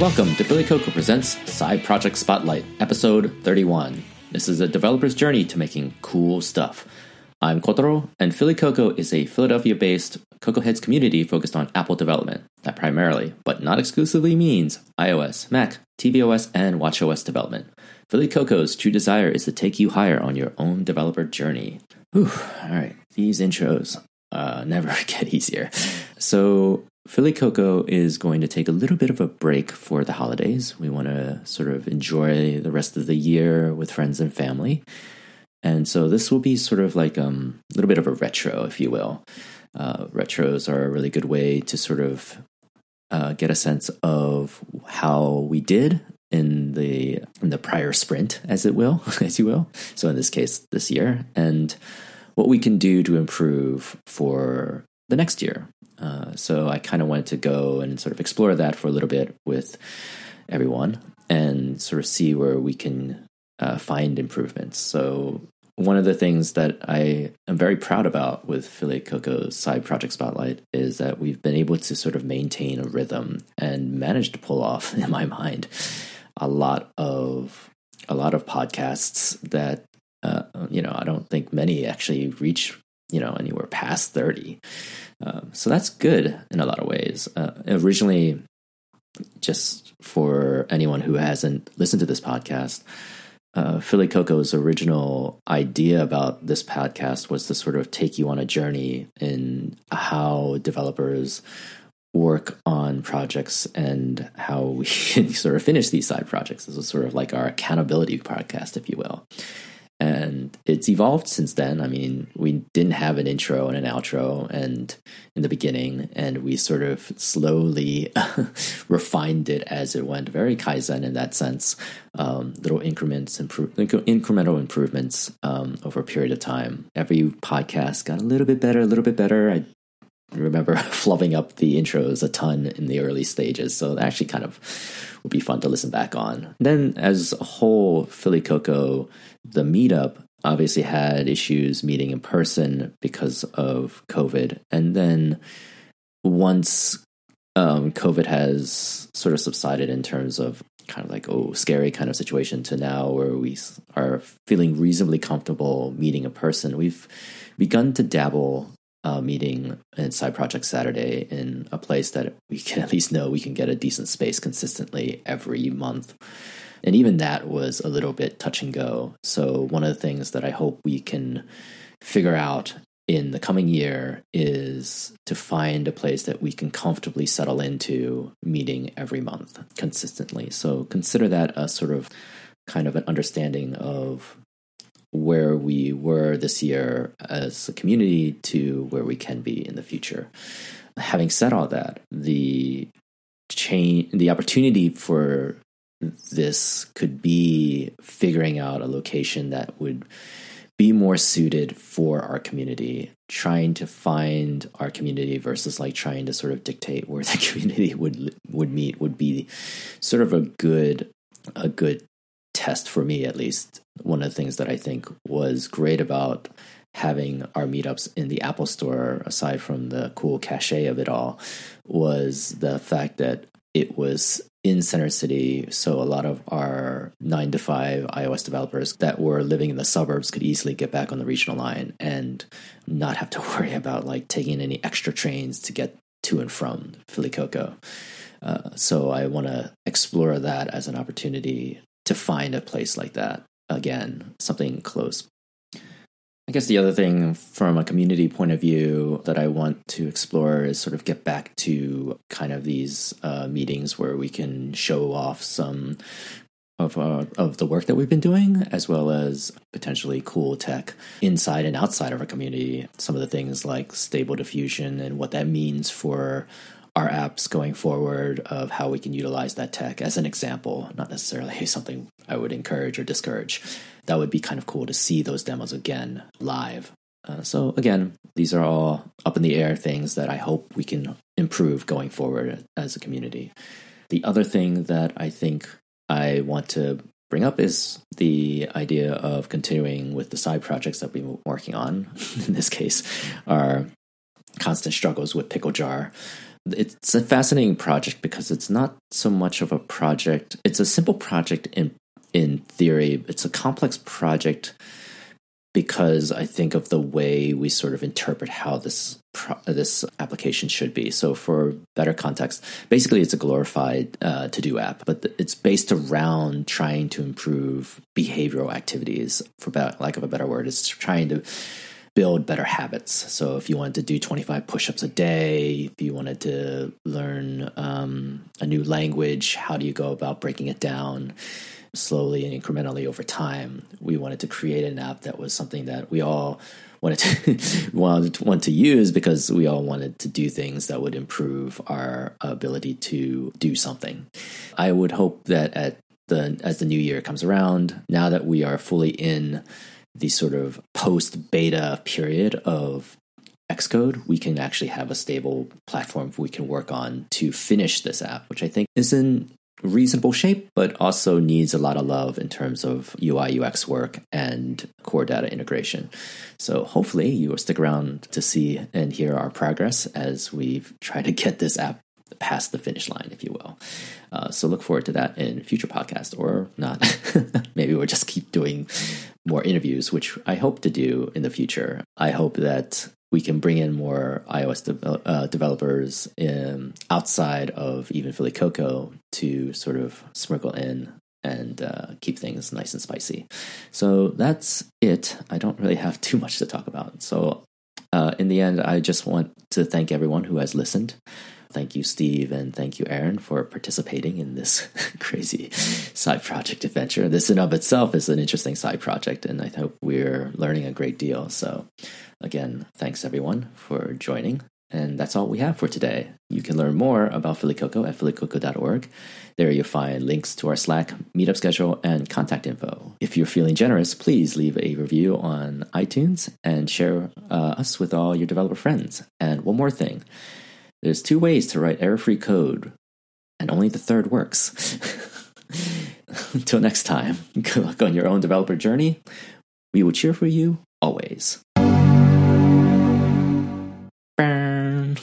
Welcome to Philly Cocoa Presents Side Project Spotlight, Episode 31. This is a developer's journey to making cool stuff. I'm Kotaro, and Philly Cocoa is a Philadelphia based CocoaHeads community focused on Apple development that primarily, but not exclusively, means iOS, Mac, tvOS, and watchOS development. Philly Cocoa's true desire is to take you higher on your own developer journey. Whew, all right, these intros uh, never get easier. So, Philly Cocoa is going to take a little bit of a break for the holidays. We want to sort of enjoy the rest of the year with friends and family. And so this will be sort of like um, a little bit of a retro, if you will. Uh, retros are a really good way to sort of uh, get a sense of how we did in the in the prior sprint, as it will, as you will. So in this case, this year, and what we can do to improve for the next year. Uh, so I kind of wanted to go and sort of explore that for a little bit with everyone and sort of see where we can uh, find improvements. So one of the things that I am very proud about with Philly Cocoa's side project spotlight is that we've been able to sort of maintain a rhythm and manage to pull off, in my mind, a lot of a lot of podcasts that uh, you know I don't think many actually reach you know anywhere past 30 um, so that's good in a lot of ways. Uh, originally just for anyone who hasn't listened to this podcast uh, Philly Cocoa's original idea about this podcast was to sort of take you on a journey in how developers work on projects and how we sort of finish these side projects. This was sort of like our accountability podcast, if you will it's evolved since then. I mean, we didn't have an intro and an outro, and in the beginning, and we sort of slowly refined it as it went. Very kaizen in that sense, um, little increments, improve, incremental improvements um, over a period of time. Every podcast got a little bit better, a little bit better. I remember flubbing up the intros a ton in the early stages, so that actually kind of would be fun to listen back on. Then, as a whole, Philly Cocoa the meetup obviously had issues meeting in person because of COVID. And then once um, COVID has sort of subsided in terms of kind of like, oh, scary kind of situation to now where we are feeling reasonably comfortable meeting in person, we've begun to dabble uh, meeting in Side Project Saturday in a place that we can at least know we can get a decent space consistently every month. And even that was a little bit touch and go. So, one of the things that I hope we can figure out in the coming year is to find a place that we can comfortably settle into meeting every month consistently. So, consider that a sort of kind of an understanding of where we were this year as a community to where we can be in the future. Having said all that, the change, the opportunity for this could be figuring out a location that would be more suited for our community trying to find our community versus like trying to sort of dictate where the community would would meet would be sort of a good a good test for me at least. One of the things that i think was great about having our meetups in the apple store aside from the cool cachet of it all was the fact that it was in Center City, so a lot of our nine to five iOS developers that were living in the suburbs could easily get back on the regional line and not have to worry about like taking any extra trains to get to and from Philly Cocoa. Uh, so I want to explore that as an opportunity to find a place like that again, something close I guess the other thing from a community point of view that I want to explore is sort of get back to kind of these uh, meetings where we can show off some of uh, of the work that we've been doing, as well as potentially cool tech inside and outside of our community. Some of the things like stable diffusion and what that means for our apps going forward of how we can utilize that tech as an example, not necessarily something I would encourage or discourage. That would be kind of cool to see those demos again live. Uh, so, again, these are all up in the air things that I hope we can improve going forward as a community. The other thing that I think I want to bring up is the idea of continuing with the side projects that we've been working on. In this case, our constant struggles with Pickle Jar It's a fascinating project because it's not so much of a project. It's a simple project in in theory. It's a complex project because I think of the way we sort of interpret how this this application should be. So, for better context, basically, it's a glorified uh, to do app, but it's based around trying to improve behavioral activities. For lack of a better word, it's trying to build better habits. So, if you wanted to do 25 push ups a day, if you wanted to learn um, a new language, how do you go about breaking it down? slowly and incrementally over time. We wanted to create an app that was something that we all wanted to wanted to, want to use because we all wanted to do things that would improve our ability to do something. I would hope that at the as the new year comes around, now that we are fully in the sort of post beta period of Xcode, we can actually have a stable platform we can work on to finish this app, which I think is in reasonable shape, but also needs a lot of love in terms of UI UX work and core data integration. So hopefully you will stick around to see and hear our progress as we try to get this app past the finish line, if you will. Uh, so look forward to that in future podcasts or not. Maybe we'll just keep doing more interviews, which I hope to do in the future. I hope that we can bring in more iOS de- uh, developers in, outside of even Philly Cocoa to sort of sprinkle in and uh, keep things nice and spicy. So that's it. I don't really have too much to talk about. So uh, in the end, I just want to thank everyone who has listened. Thank you, Steve, and thank you, Aaron, for participating in this crazy side project adventure. This in of itself is an interesting side project, and I hope we're learning a great deal. So, again, thanks everyone for joining. And that's all we have for today. You can learn more about Philly Cocoa at phillycocoa.org. There you'll find links to our Slack, meetup schedule, and contact info. If you're feeling generous, please leave a review on iTunes and share uh, us with all your developer friends. And one more thing there's two ways to write error free code, and only the third works. Until next time, good luck on your own developer journey. We will cheer for you always. Burn.